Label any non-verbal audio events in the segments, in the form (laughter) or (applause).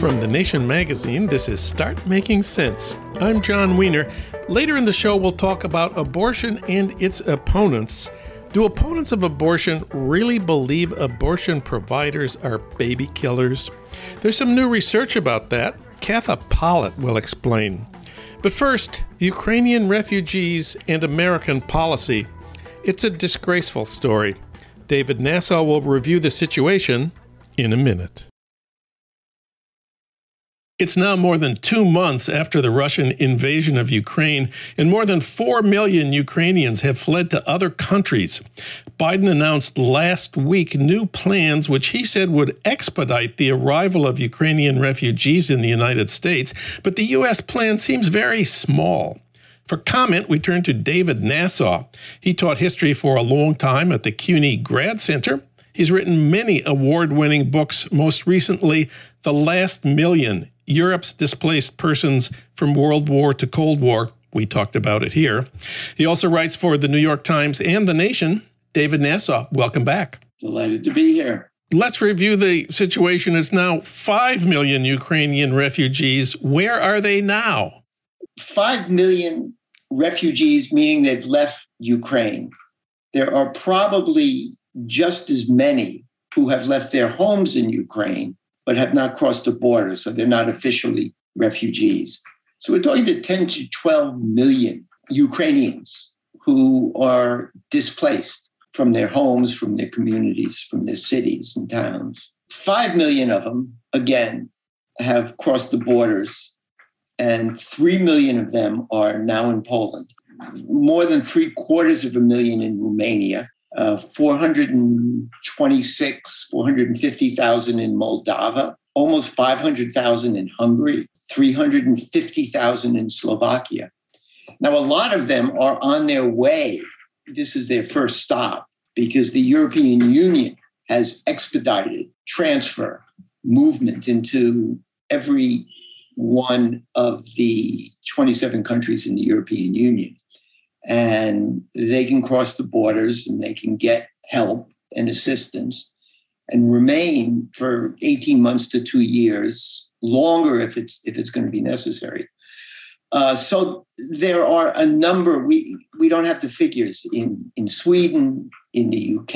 From The Nation magazine, this is Start Making Sense. I'm Jon Wiener. Later in the show, we'll talk about abortion and its opponents. Do opponents of abortion really believe abortion providers are baby killers? There's some new research about that. Katha Pollitt will explain. But first, Ukrainian refugees and American policy. It's a disgraceful story. David Nasaw will review the situation in a minute. It's now more than two months after the Russian invasion of Ukraine, and more than 4 million Ukrainians have fled to other countries. Biden announced last week new plans which he said would expedite the arrival of Ukrainian refugees in the United States, but the U.S. plan seems very small. For comment, we turn to David Nasaw. He taught history for a long time at the CUNY Grad Center. He's written many award winning books, most recently, The Last Million Europe's Displaced Persons from World War to Cold War. We talked about it here. He also writes for the New York Times and The Nation. David Nasaw, welcome back. Delighted to be here. Let's review the situation. It's now 5 million Ukrainian refugees. Where are they now? 5 million refugees, meaning they've left Ukraine. There are probably just as many who have left their homes in Ukraine but have not crossed the border, so they're not officially refugees. So we're talking to 10 to 12 million Ukrainians who are displaced from their homes, from their communities, from their cities and towns. Five million of them, again, have crossed the borders, and three million of them are now in Poland. More than three quarters of a million in Romania, uh, 426, 450,000 in Moldova, almost 500,000 in Hungary, 350,000 in Slovakia. Now, a lot of them are on their way. This is their first stop because the European Union has expedited transfer movement into every one of the 27 countries in the European Union. And they can cross the borders and they can get help and assistance and remain for 18 months to two years longer if it's if it's going to be necessary. Uh, so there are a number we we don't have the figures in in sweden in the uk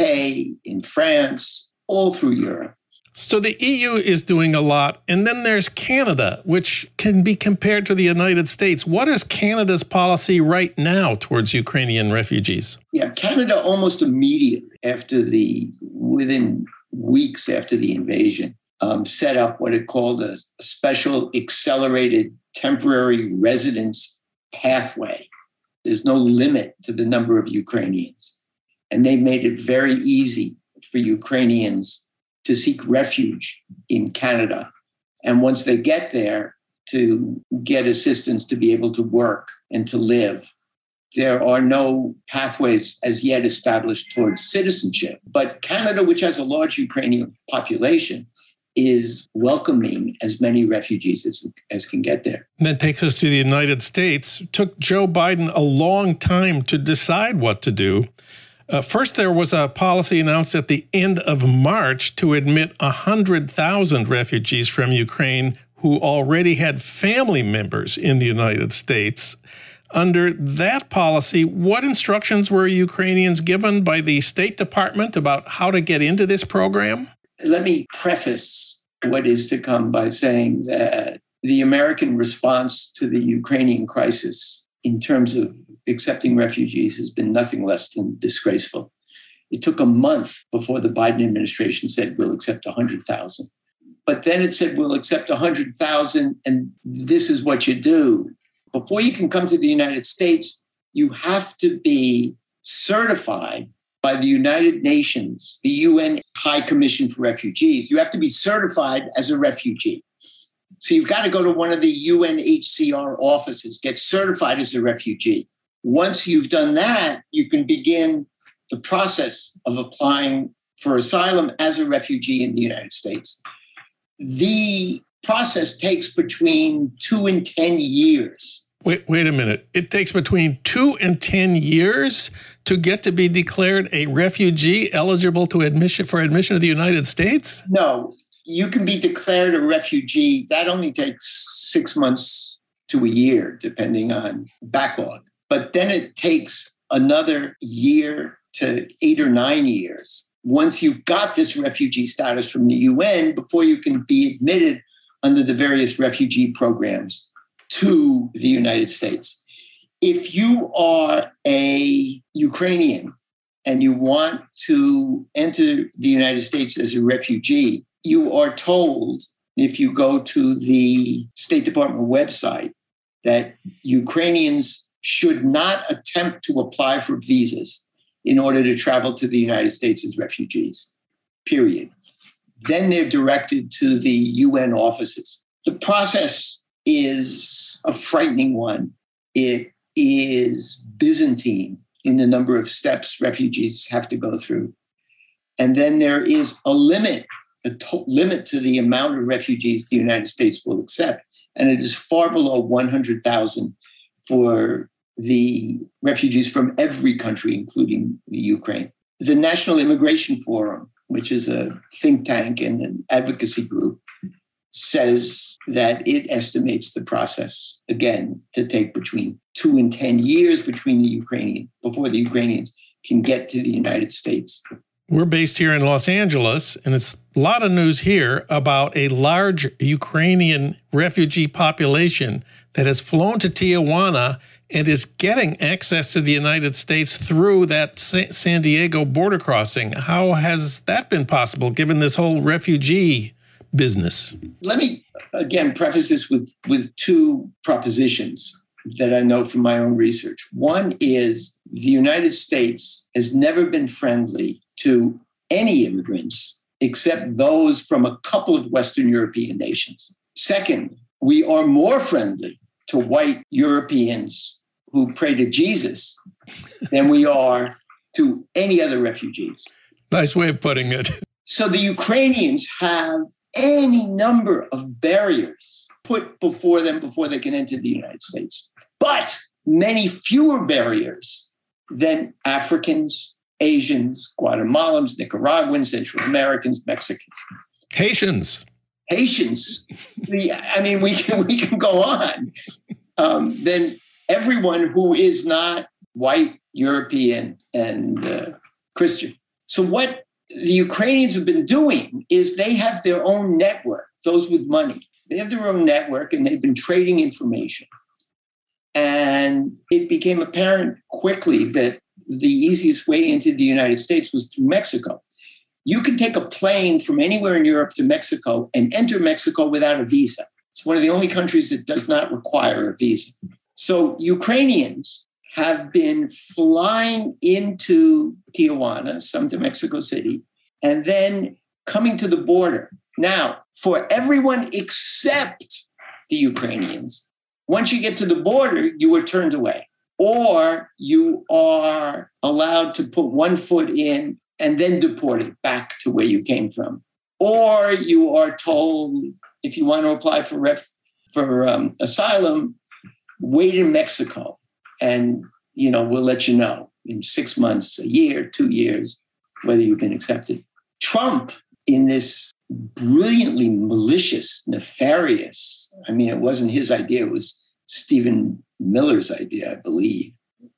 in france all through europe so the EU is doing a lot. And then there's Canada, which can be compared to the United States. What is Canada's policy right now towards Ukrainian refugees? Yeah, Canada almost immediately after the, within weeks after the invasion, um, set up what it called a, a special accelerated temporary residence pathway. There's no limit to the number of Ukrainians. And they made it very easy for Ukrainians to seek refuge in Canada. And once they get there, to get assistance to be able to work and to live. There are no pathways as yet established towards citizenship. But Canada, which has a large Ukrainian population, is welcoming as many refugees as, as can get there. And that takes us to the United States. It took Joe Biden a long time to decide what to do. Uh, first, there was a policy announced at the end of March to admit 100,000 refugees from Ukraine who already had family members in the United States. Under that policy, what instructions were Ukrainians given by the State Department about how to get into this program? Let me preface what is to come by saying that the American response to the Ukrainian crisis in terms of accepting refugees has been nothing less than disgraceful. It took a month before the Biden administration said we'll accept 100,000. But then it said we'll accept 100,000 and this is what you do. Before you can come to the United States, you have to be certified by the United Nations, the UN High Commission for Refugees. You have to be certified as a refugee. So you've got to go to one of the UNHCR offices, get certified as a refugee. Once you've done that, you can begin the process of applying for asylum as a refugee in the United States. The process takes between two and 10 years. Wait, wait a minute. It takes between two and 10 years to get to be declared a refugee eligible to admission for admission to the United States? No, you can be declared a refugee. That only takes six months to a year, depending on backlog. But then it takes another year to eight or nine years once you've got this refugee status from the UN before you can be admitted under the various refugee programs to the United States. If you are a Ukrainian and you want to enter the United States as a refugee, you are told if you go to the State Department website that Ukrainians should not attempt to apply for visas in order to travel to the United States as refugees, period. Then they're directed to the UN offices. The process is a frightening one. It is Byzantine in the number of steps refugees have to go through. And then there is a limit, a to- limit to the amount of refugees the United States will accept. And it is far below 100,000 for the refugees from every country, including the Ukraine. The National Immigration Forum, which is a think tank and an advocacy group, says that it estimates the process again to take between two and 10 years between the Ukrainian before the Ukrainians can get to the United States. We're based here in Los Angeles, and it's a lot of news here about a large Ukrainian refugee population that has flown to Tijuana and is getting access to the United States through that San Diego border crossing. How has that been possible given this whole refugee business? Let me again preface this with, with two propositions that I know from my own research. One is the United States has never been friendly to any immigrants except those from a couple of Western European nations. Second, we are more friendly to white Europeans who pray to Jesus than we are to any other refugees. Nice way of putting it. (laughs) So the Ukrainians have any number of barriers put before them before they can enter the United States, but many fewer barriers than Africans, Asians, Guatemalans, Nicaraguans, Central Americans, Mexicans. Haitians. Haitians. I mean, we can, we can go on. Um, then everyone who is not white, European, and uh, Christian. So, what the Ukrainians have been doing is they have their own network, those with money. They have their own network and they've been trading information. And it became apparent quickly that the easiest way into the United States was through Mexico. You can take a plane from anywhere in Europe to Mexico and enter Mexico without a visa. It's one of the only countries that does not require a visa. So Ukrainians have been flying into Tijuana, some to Mexico City, and then coming to the border. Now, for everyone except the Ukrainians, once you get to the border, you are turned away, or you are allowed to put one foot in and then deported back to where you came from, or you are told if you want to apply for ref, for um, asylum, wait in Mexico and, you know, we'll let you know in six months, a year, two years, whether you've been accepted. Trump, in this brilliantly malicious, nefarious, I mean, it wasn't his idea, it was Stephen Miller's idea, I believe.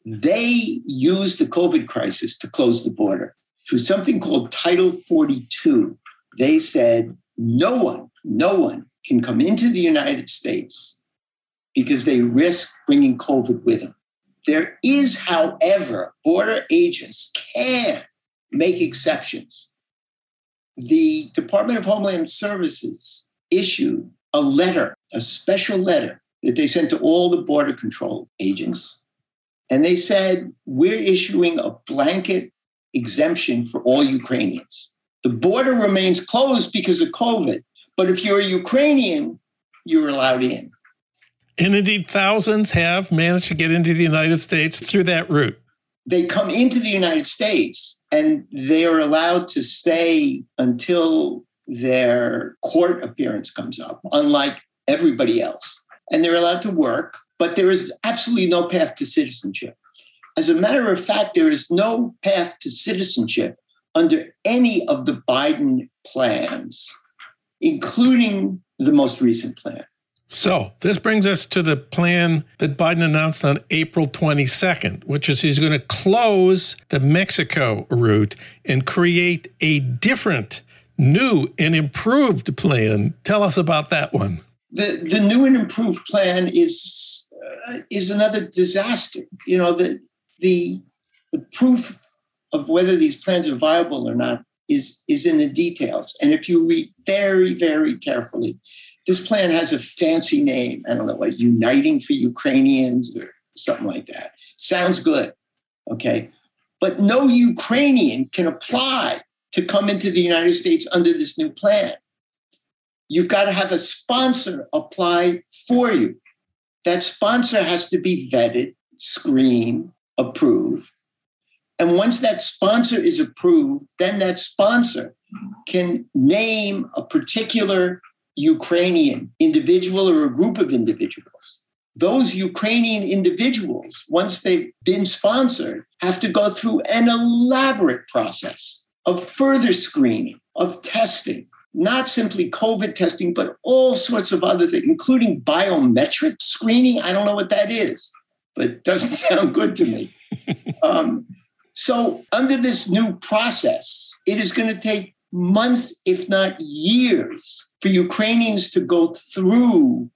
They used the COVID crisis to close the border. Through something called Title 42, they said no one, no one can come into the United States because they risk bringing COVID with them. There is, however, border agents can make exceptions. The Department of Homeland Services issued a letter, a special letter that they sent to all the border control agents. And they said, We're issuing a blanket exemption for all Ukrainians. The border remains closed because of COVID, but if you're a Ukrainian, you're allowed in. And indeed, thousands have managed to get into the United States through that route. They come into the United States and they are allowed to stay until their court appearance comes up, unlike everybody else. And they're allowed to work, But there is absolutely no path to citizenship. As a matter of fact, there is no path to citizenship under any of the Biden plans, including the most recent plan. So, this brings us to the plan that Biden announced on April 22nd, which is he's going to close the Mexico route and create a different, new, and improved plan. Tell us about that one. The, the new and improved plan is, uh, is another disaster. You know, the, the, the proof of whether these plans are viable or not is, is in the details. And if you read very, very carefully, this plan has a fancy name. I don't know, like Uniting for Ukrainians or something like that. Sounds good. Okay. But no Ukrainian can apply to come into the United States under this new plan. You've got to have a sponsor apply for you. That sponsor has to be vetted, screened, approved. And once that sponsor is approved, then that sponsor can name a particular Ukrainian individual or a group of individuals. Those Ukrainian individuals, once they've been sponsored, have to go through an elaborate process of further screening, of testing, not simply COVID testing, but all sorts of other things, including biometric screening. I don't know what that is, but it doesn't (laughs) sound good to me. (laughs) Um, so, under this new process, it is going to take months, if not years, for Ukrainians to go through,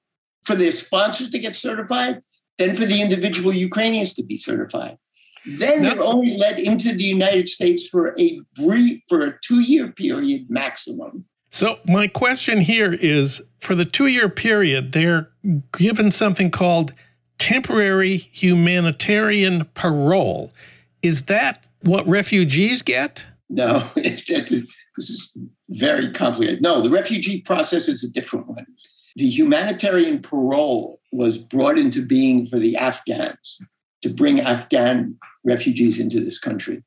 for their sponsors to get certified, then for the individual Ukrainians to be certified. Then no. they're only let into the United States for a brief, for a two-year period maximum. So my question here is: for the two-year period, they're given something called temporary humanitarian parole. Is that what refugees get? No, (laughs) This is very complicated. No, the refugee process is a different one. The humanitarian parole was brought into being for the Afghans to bring Afghan refugees into this country.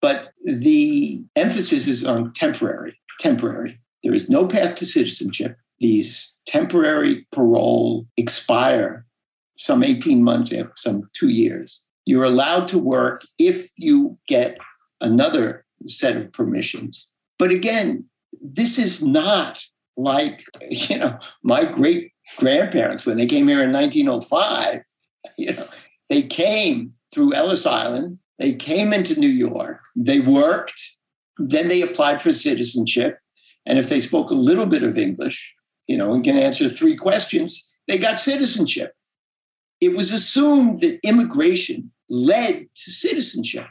But the emphasis is on temporary, temporary. There is no path to citizenship. These temporary parole expire some 18 months, eh, some two years. You're allowed to work if you get another set of permissions. But again, this is not like, (laughs) you know, my great grandparents when they came here in 1905. (laughs) You know, they came through Ellis Island, they came into New York, they worked, then they applied for citizenship. And if they spoke a little bit of English, you know, and can answer three questions, they got citizenship. It was assumed that immigration led to citizenship.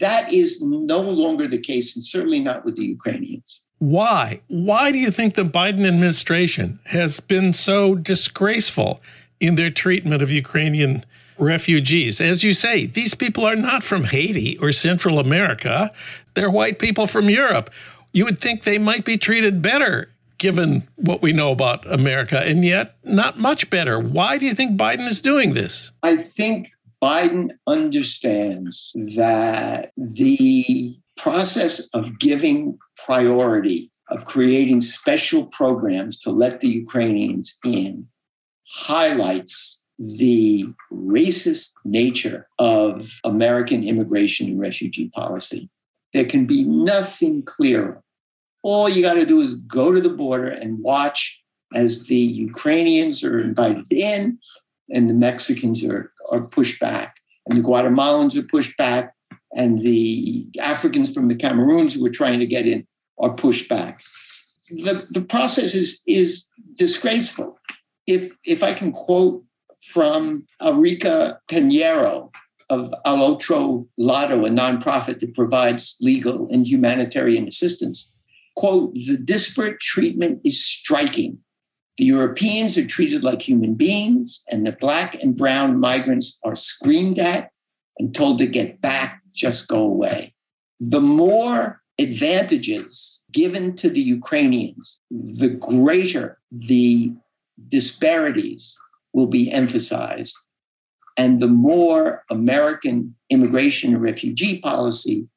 That is no longer the case, and certainly not with the Ukrainians. Why? Why do you think the Biden administration has been so disgraceful in their treatment of Ukrainian refugees? As you say, these people are not from Haiti or Central America, they're white people from Europe. You would think they might be treated better given what we know about America, and yet not much better. Why do you think Biden is doing this? I think Biden understands that the process of giving priority, of creating special programs to let the Ukrainians in, highlights the racist nature of American immigration and refugee policy. There can be nothing clearer. All you got to do is go to the border and watch as the Ukrainians are invited in and the Mexicans are, are pushed back, and the Guatemalans are pushed back, and the Africans from the Cameroons who are trying to get in are pushed back. The, the process is, is disgraceful. If, if I can quote from Erika Pinheiro of Al Otro Lado, a nonprofit that provides legal and humanitarian assistance, quote, the disparate treatment is striking the Europeans are treated like human beings, and the black and brown migrants are screamed at and told to get back, just go away. The more advantages given to the Ukrainians, the greater the disparities will be emphasized. And the more American immigration and refugee policy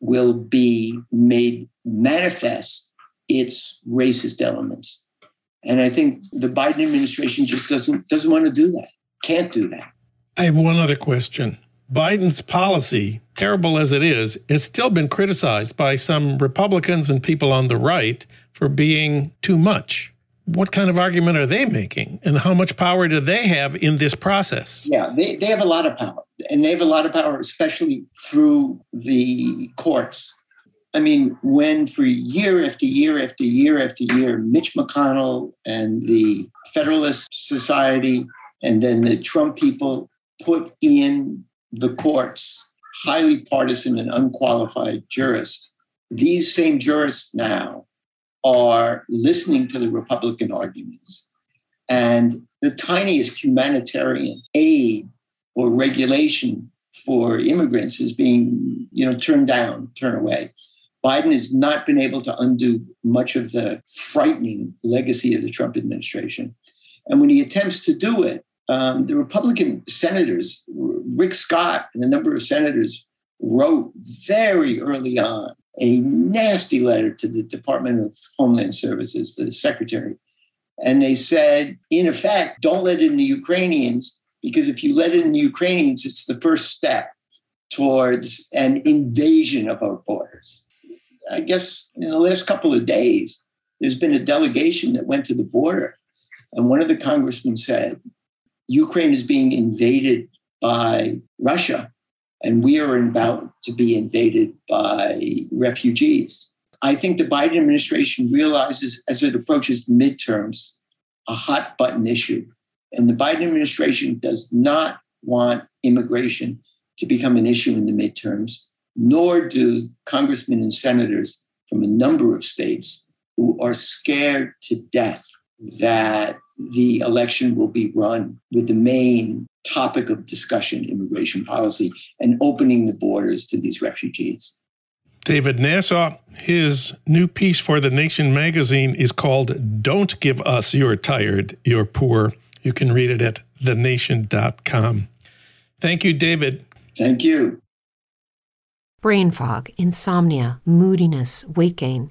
will be made manifest its racist elements. And I think the Biden administration just doesn't doesn't want to do that. Can't do that. I have one other question. Biden's policy, terrible as it is, has still been criticized by some Republicans and people on the right for being too much. What kind of argument are they making? And how much power do they have in this process? Yeah, they, they have a lot of power. And they have a lot of power, especially through the courts. I mean, when for year after year after year after year, Mitch McConnell and the Federalist Society and then the Trump people put in the courts highly partisan and unqualified jurists. These same jurists now are listening to the Republican arguments. And the tiniest humanitarian aid or regulation for immigrants is being, you know, turned down, turned away. Biden has not been able to undo much of the frightening legacy of the Trump administration. And when he attempts to do it, um, the Republican senators, Rick Scott and a number of senators, wrote very early on a nasty letter to the Department of Homeland Services, the secretary. And they said, in effect, don't let in the Ukrainians, because if you let in the Ukrainians, it's the first step towards an invasion of our borders. I guess in the last couple of days, there's been a delegation that went to the border. And one of the congressmen said, Ukraine is being invaded by Russia, and we are about to be invaded by refugees. I think the Biden administration realizes as it approaches the midterms a hot button issue. And the Biden administration does not want immigration to become an issue in the midterms, nor do congressmen and senators from a number of states who are scared to death that the election will be run with the main topic of discussion immigration policy and opening the borders to these refugees. David Nasaw, his new piece for The Nation magazine is called Don't Give Us You're Tired, You're Poor. You can read it at thenation.com. Thank you, David. Thank you. Brain fog, insomnia, moodiness, weight gain.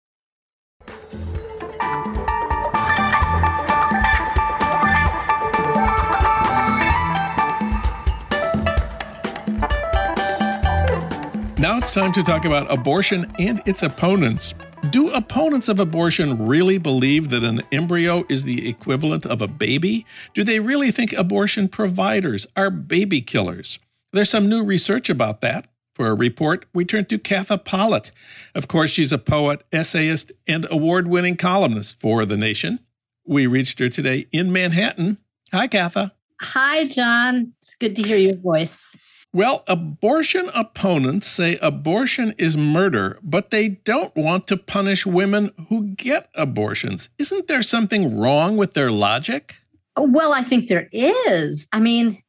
it's time to talk about abortion and its opponents. Do opponents of abortion really believe that an embryo is the equivalent of a baby? Do they really think abortion providers are baby killers? There's some new research about that. For a report, we turn to Katha Pollitt. Of course, she's a poet, essayist, and award winning columnist for The Nation. We reached her today in Manhattan. Hi, Katha. Hi, Jon. It's good to hear your voice. Well, abortion opponents say abortion is murder, but they don't want to punish women who get abortions. Isn't there something wrong with their logic? Well, I think there is. I mean,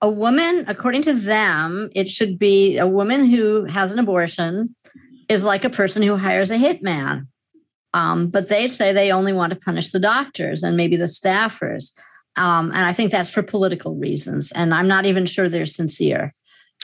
a woman, according to them, it should be a woman who has an abortion is like a person who hires a hitman. Um, but they say they only want to punish the doctors and maybe the staffers. Um, and I think that's for political reasons. And I'm not even sure they're sincere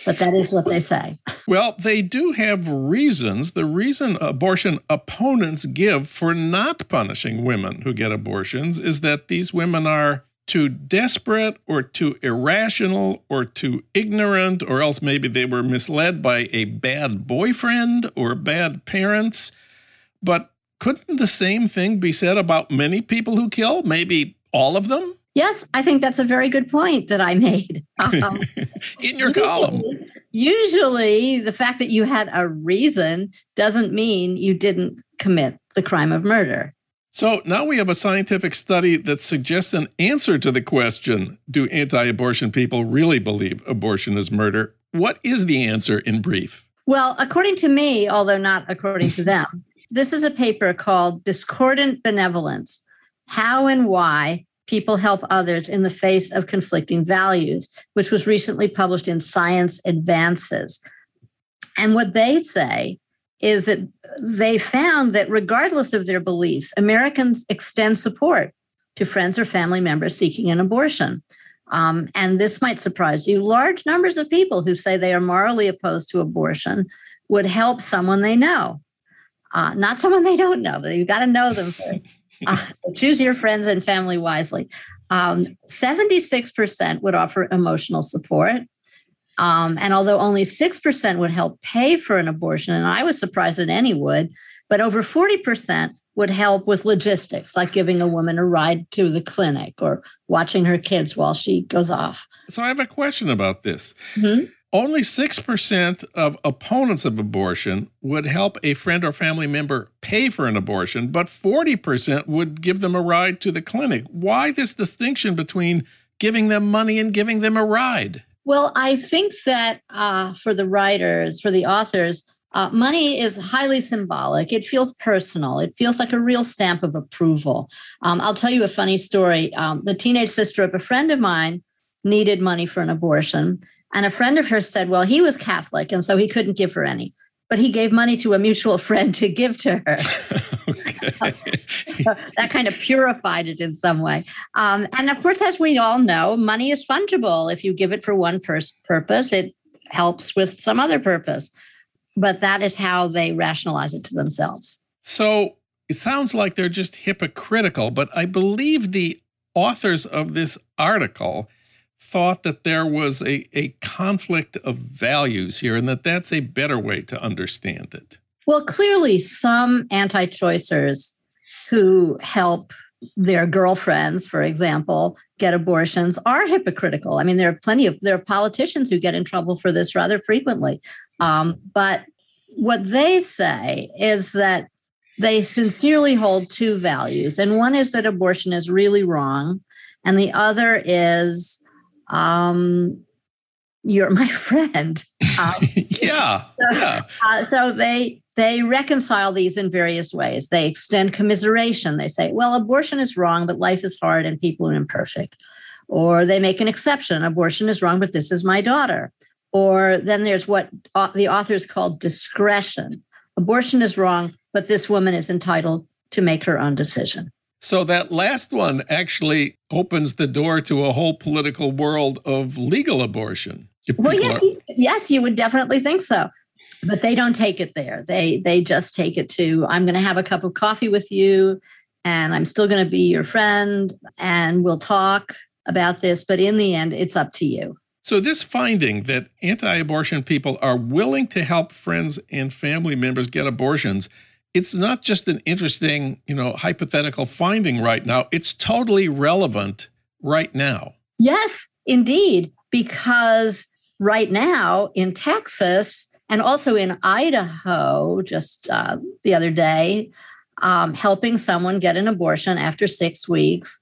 but that is what they say. Well, they do have reasons. The reason abortion opponents give for not punishing women who get abortions is that these women are too desperate or too irrational or too ignorant, or else maybe they were misled by a bad boyfriend or bad parents. But couldn't the same thing be said about many people who kill? Maybe all of them? Yes, I think that's a very good point that I made. (laughs) Um, In your column. Usually, the fact that you had a reason doesn't mean you didn't commit the crime of murder. So now we have a scientific study that suggests an answer to the question Do anti abortion people really believe abortion is murder? What is the answer in brief? Well, according to me, although not according to (laughs) them, this is a paper called Discordant Benevolence How and Why people help others in the face of conflicting values, which was recently published in Science Advances. And what they say is that they found that regardless of their beliefs, Americans extend support to friends or family members seeking an abortion. Um, and this might surprise you. Large numbers of people who say they are morally opposed to abortion would help someone they know, uh, not someone they don't know, but you've got to know them first. (laughs) Uh, so choose your friends and family wisely. Um, 76% would offer emotional support. Um, and although only 6% would help pay for an abortion, and I was surprised that any would, but over 40% would help with logistics, like giving a woman a ride to the clinic or watching her kids while she goes off. So I have a question about this. Mm-hmm. Only 6% of opponents of abortion would help a friend or family member pay for an abortion, but 40% would give them a ride to the clinic. Why this distinction between giving them money and giving them a ride? Well, I think that uh, for the writers, for the authors, uh, money is highly symbolic. It feels personal. It feels like a real stamp of approval. Um, I'll tell you a funny story. Um, the teenage sister of a friend of mine needed money for an abortion. And a friend of hers said, well, he was Catholic, and so he couldn't give her any. But he gave money to a mutual (laughs) friend to give to her. (laughs) (laughs) that kind of purified it in some way. Um, and of course, as we all know, money is fungible. If you give it for one pers- purpose, it helps with some other purpose. But that is how they rationalize it to themselves. So it sounds like they're just hypocritical, but I believe the authors of this article thought that there was a, a conflict of values here and that that's a better way to understand it. Well, clearly, some anti choicers who help their girlfriends, for example, get abortions are hypocritical. I mean, there are plenty of there are politicians who get in trouble for this rather frequently. Um, but what they say is that they sincerely hold two values, and one is that abortion is really wrong, and the other is um, you're my (laughs) friend. Um, (laughs) yeah. So, yeah. Uh, so they they reconcile these in various ways. They extend commiseration. They say, well, abortion is wrong, but life is hard and people are imperfect. Or they make an exception. Abortion is wrong, but this is my daughter. Or then there's what the authors call discretion. Abortion is wrong, but this woman is entitled to make her own decision. So that last one actually opens the door to a whole political world of legal abortion. Well, yes, are- you, yes, you would definitely think so. But they don't take it there. They they just take it to I'm going to have a cup of coffee with you and I'm still going to be your friend and we'll talk about this, but in the end it's up to you. So, this finding that anti abortion people are willing to help friends and family members get abortions it's not just an interesting, you know, hypothetical finding right now. It's totally relevant right now. Yes, indeed, because right now in Texas and also in Idaho, just uh, the other day, um, helping someone get an abortion after six weeks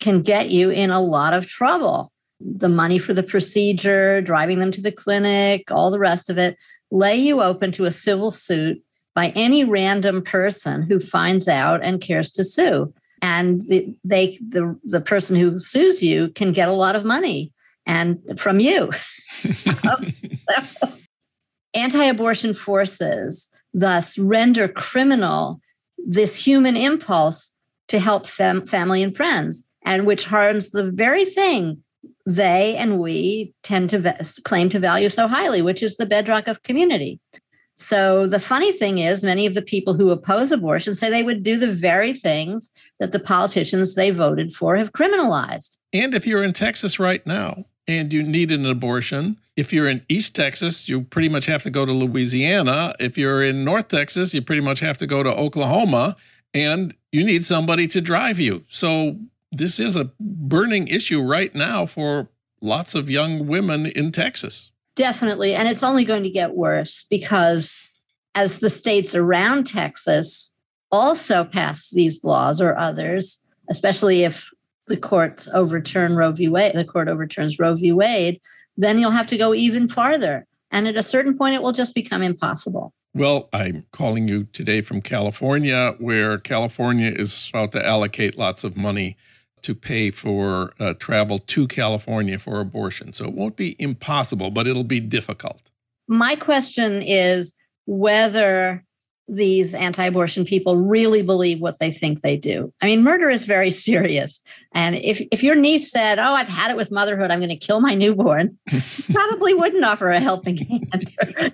can get you in a lot of trouble. The money for the procedure, driving them to the clinic, all the rest of it, lay you open to a civil suit by any random person who finds out and cares to sue. And the, they, the, the person who sues you can get a lot of money and from you. (laughs) so, anti-abortion forces thus render criminal this human impulse to help fam- family and friends, and which harms the very thing they and we tend to v- claim to value so highly, which is the bedrock of community. So the funny thing is, many of the people who oppose abortion say they would do the very things that the politicians they voted for have criminalized. And if you're in Texas right now and you need an abortion, if you're in East Texas, you pretty much have to go to Louisiana. If you're in North Texas, you pretty much have to go to Oklahoma and you need somebody to drive you. So this is a burning issue right now for lots of young women in Texas. Definitely. And it's only going to get worse because as the states around Texas also pass these laws or others, especially if the courts overturn Roe v. Wade, the court overturns Roe v. Wade, then you'll have to go even farther. And at a certain point, it will just become impossible. Well, I'm calling you today from California, where California is about to allocate lots of money to pay for uh, travel to California for abortion. So it won't be impossible, but it'll be difficult. My question is whether these anti abortion people really believe what they think they do. I mean, murder is very (laughs) serious. And if, if your niece said, Oh, I've had it with motherhood, I'm going to kill my newborn, (laughs) probably wouldn't offer a helping hand.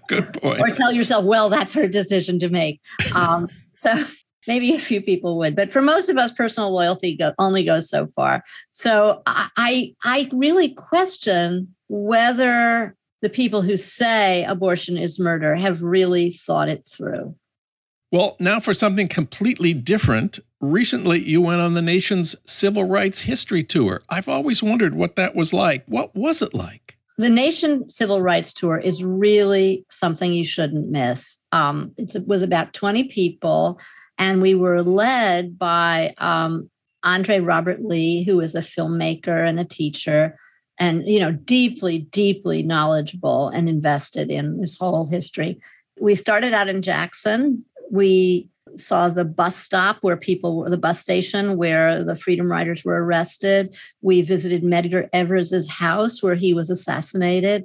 Good point. or tell yourself, Well, that's her decision to make. Um, so (laughs) maybe a few people would, but for most of us, personal loyalty go, only goes so far. So I, I really question whether the people who say abortion is murder have really thought it through. Well, now for something completely different. Recently, you went on the nation's civil rights history tour. I've always wondered what that was like. What was it like? The Nation Civil Rights Tour is really something you shouldn't miss. Um, it was about 20 people, and we were led by um, Andre Robert Lee, who is a filmmaker and a teacher, and you know, deeply, deeply knowledgeable and invested in this whole history. We started out in Jackson, we saw the bus stop where people were the bus station where the freedom riders were arrested. We visited medgar evers's house where he was assassinated.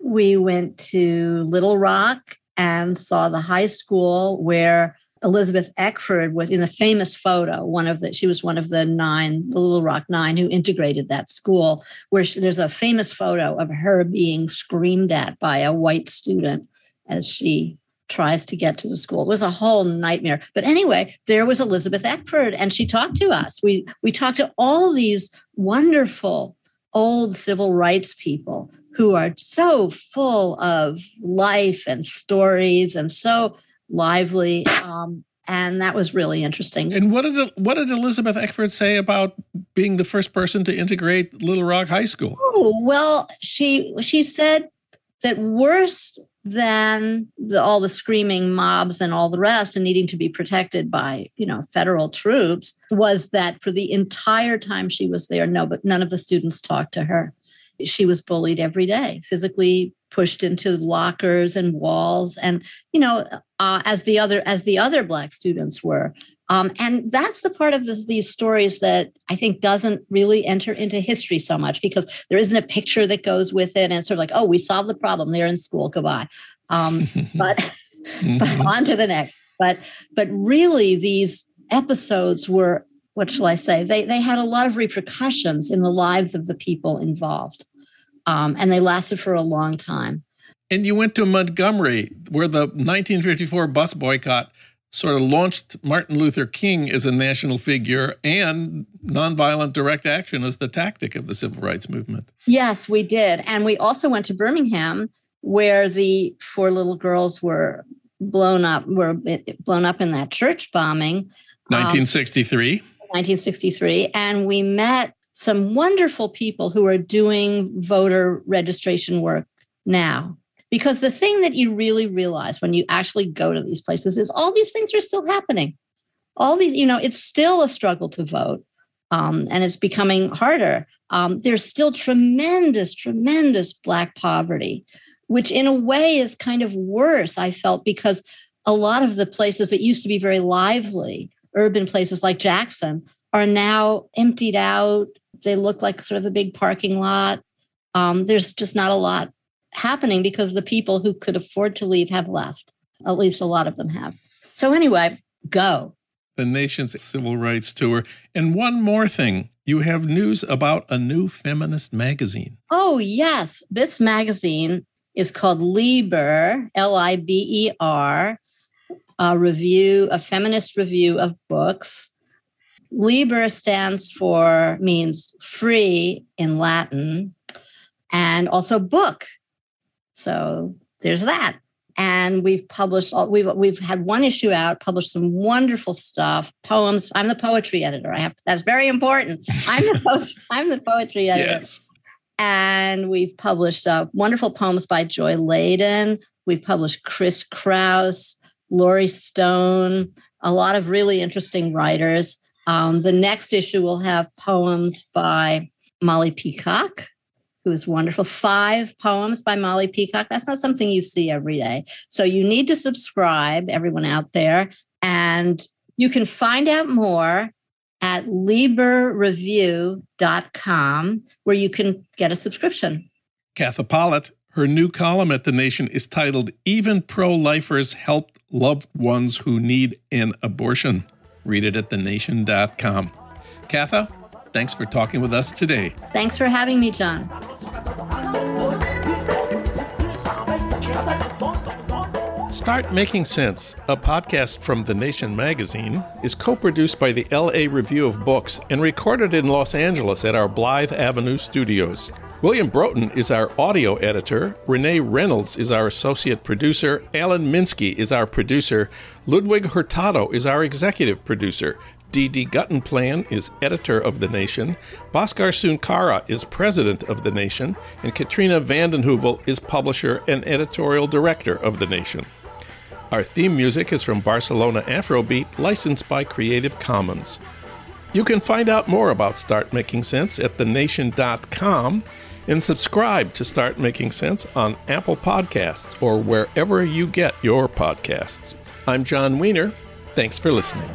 We went to little rock and saw the high school where elizabeth eckford was in a famous photo one of the she was one of the nine the little rock nine who integrated that school where she, there's a famous photo of her being screamed at by a white student as she tries to get to the school. It was a whole nightmare. But anyway, there was Elizabeth Eckford, and she talked to us. We we talked to all these wonderful old civil rights people who are so full of life and stories and so lively. Um, and that was really interesting. And what did what did Elizabeth Eckford say about being the first person to integrate Little Rock High School? Oh, well, she she said that worse than the, all the screaming mobs and all the rest and needing to be protected by you know federal troops was that for the entire time she was there no but none of the students talked to her she was bullied every day physically pushed into lockers and walls and you know uh, as the other as the other black students were um, and that's the part of the, these stories that I think doesn't really enter into history so much because there isn't a picture that goes with it. And it's sort of like, oh, we solved the problem. They're in school. Goodbye. Um, (laughs) (laughs) but, mm-hmm. but on to the next. But but really, these episodes were what shall I say? They they had a lot of repercussions in the lives of the people involved, um, and they lasted for a long time. And you went to Montgomery, where the 1954 bus boycott sort of launched Martin Luther King as a national figure and nonviolent direct action as the tactic of the civil rights movement. Yes, we did. And we also went to Birmingham where the four little girls were blown up were blown up in that church bombing 1963 um, 1963 and we met some wonderful people who are doing voter registration work now because the thing that you really realize when you actually go to these places is all these things are still happening. All these, you know, it's still a struggle to vote. Um, and it's becoming harder. Um, there's still tremendous, tremendous Black poverty, which in a way is kind of worse, I felt, because a lot of the places that used to be very lively, urban places like Jackson, are now emptied out. They look like sort of a big parking lot. Um, there's just not a lot happening because the people who could afford to leave have left. At least a lot of them have. So, anyway, go. The nation's civil rights tour. And one more thing you have news about a new feminist magazine. Oh, yes. This magazine is called Liber, L I B E R, a review, a feminist review of books. Liber stands for, means free in Latin, and also book so there's that. And we've published all, we've we've had one issue out, published some wonderful stuff, poems. I'm the poetry editor. I have to, that's very important. I'm the po- (laughs) I'm the poetry editor. Yes. And we've published uh, wonderful poems by Joy Ladin. We've published Chris Kraus, Laurie Stone, a lot of really interesting writers. Um, the next issue will have poems by Molly Peacock, who is wonderful. Five poems by Molly Peacock. That's not something you see every day. So you need to subscribe, everyone out there, and you can find out more at liberreview.com, where you can get a subscription. Katha Pollitt, her new column at The Nation is titled Even Pro Lifers Help Loved Ones Who Need an Abortion. Read it at thenation.com. Katha, thanks for talking with us today. Thanks for having me, Jon. Start Making Sense, a podcast from The Nation magazine, is co produced by the LA Review of Books and recorded in Los Angeles at our Blythe Avenue studios. William Broughton is our audio editor, Renee Reynolds is our associate producer, Alan Minsky is our producer, Ludwig Hurtado is our executive producer, D.D. Guttenplan is editor of The Nation, Bhaskar Sunkara is president of The Nation, and Katrina vanden Heuvel is publisher and editorial director of The Nation. Our theme music is from Barcelona Afrobeat, licensed by Creative Commons. You can find out more about Start Making Sense at thenation.com and subscribe to Start Making Sense on Apple Podcasts or wherever you get your podcasts. I'm Jon Wiener. Thanks for listening.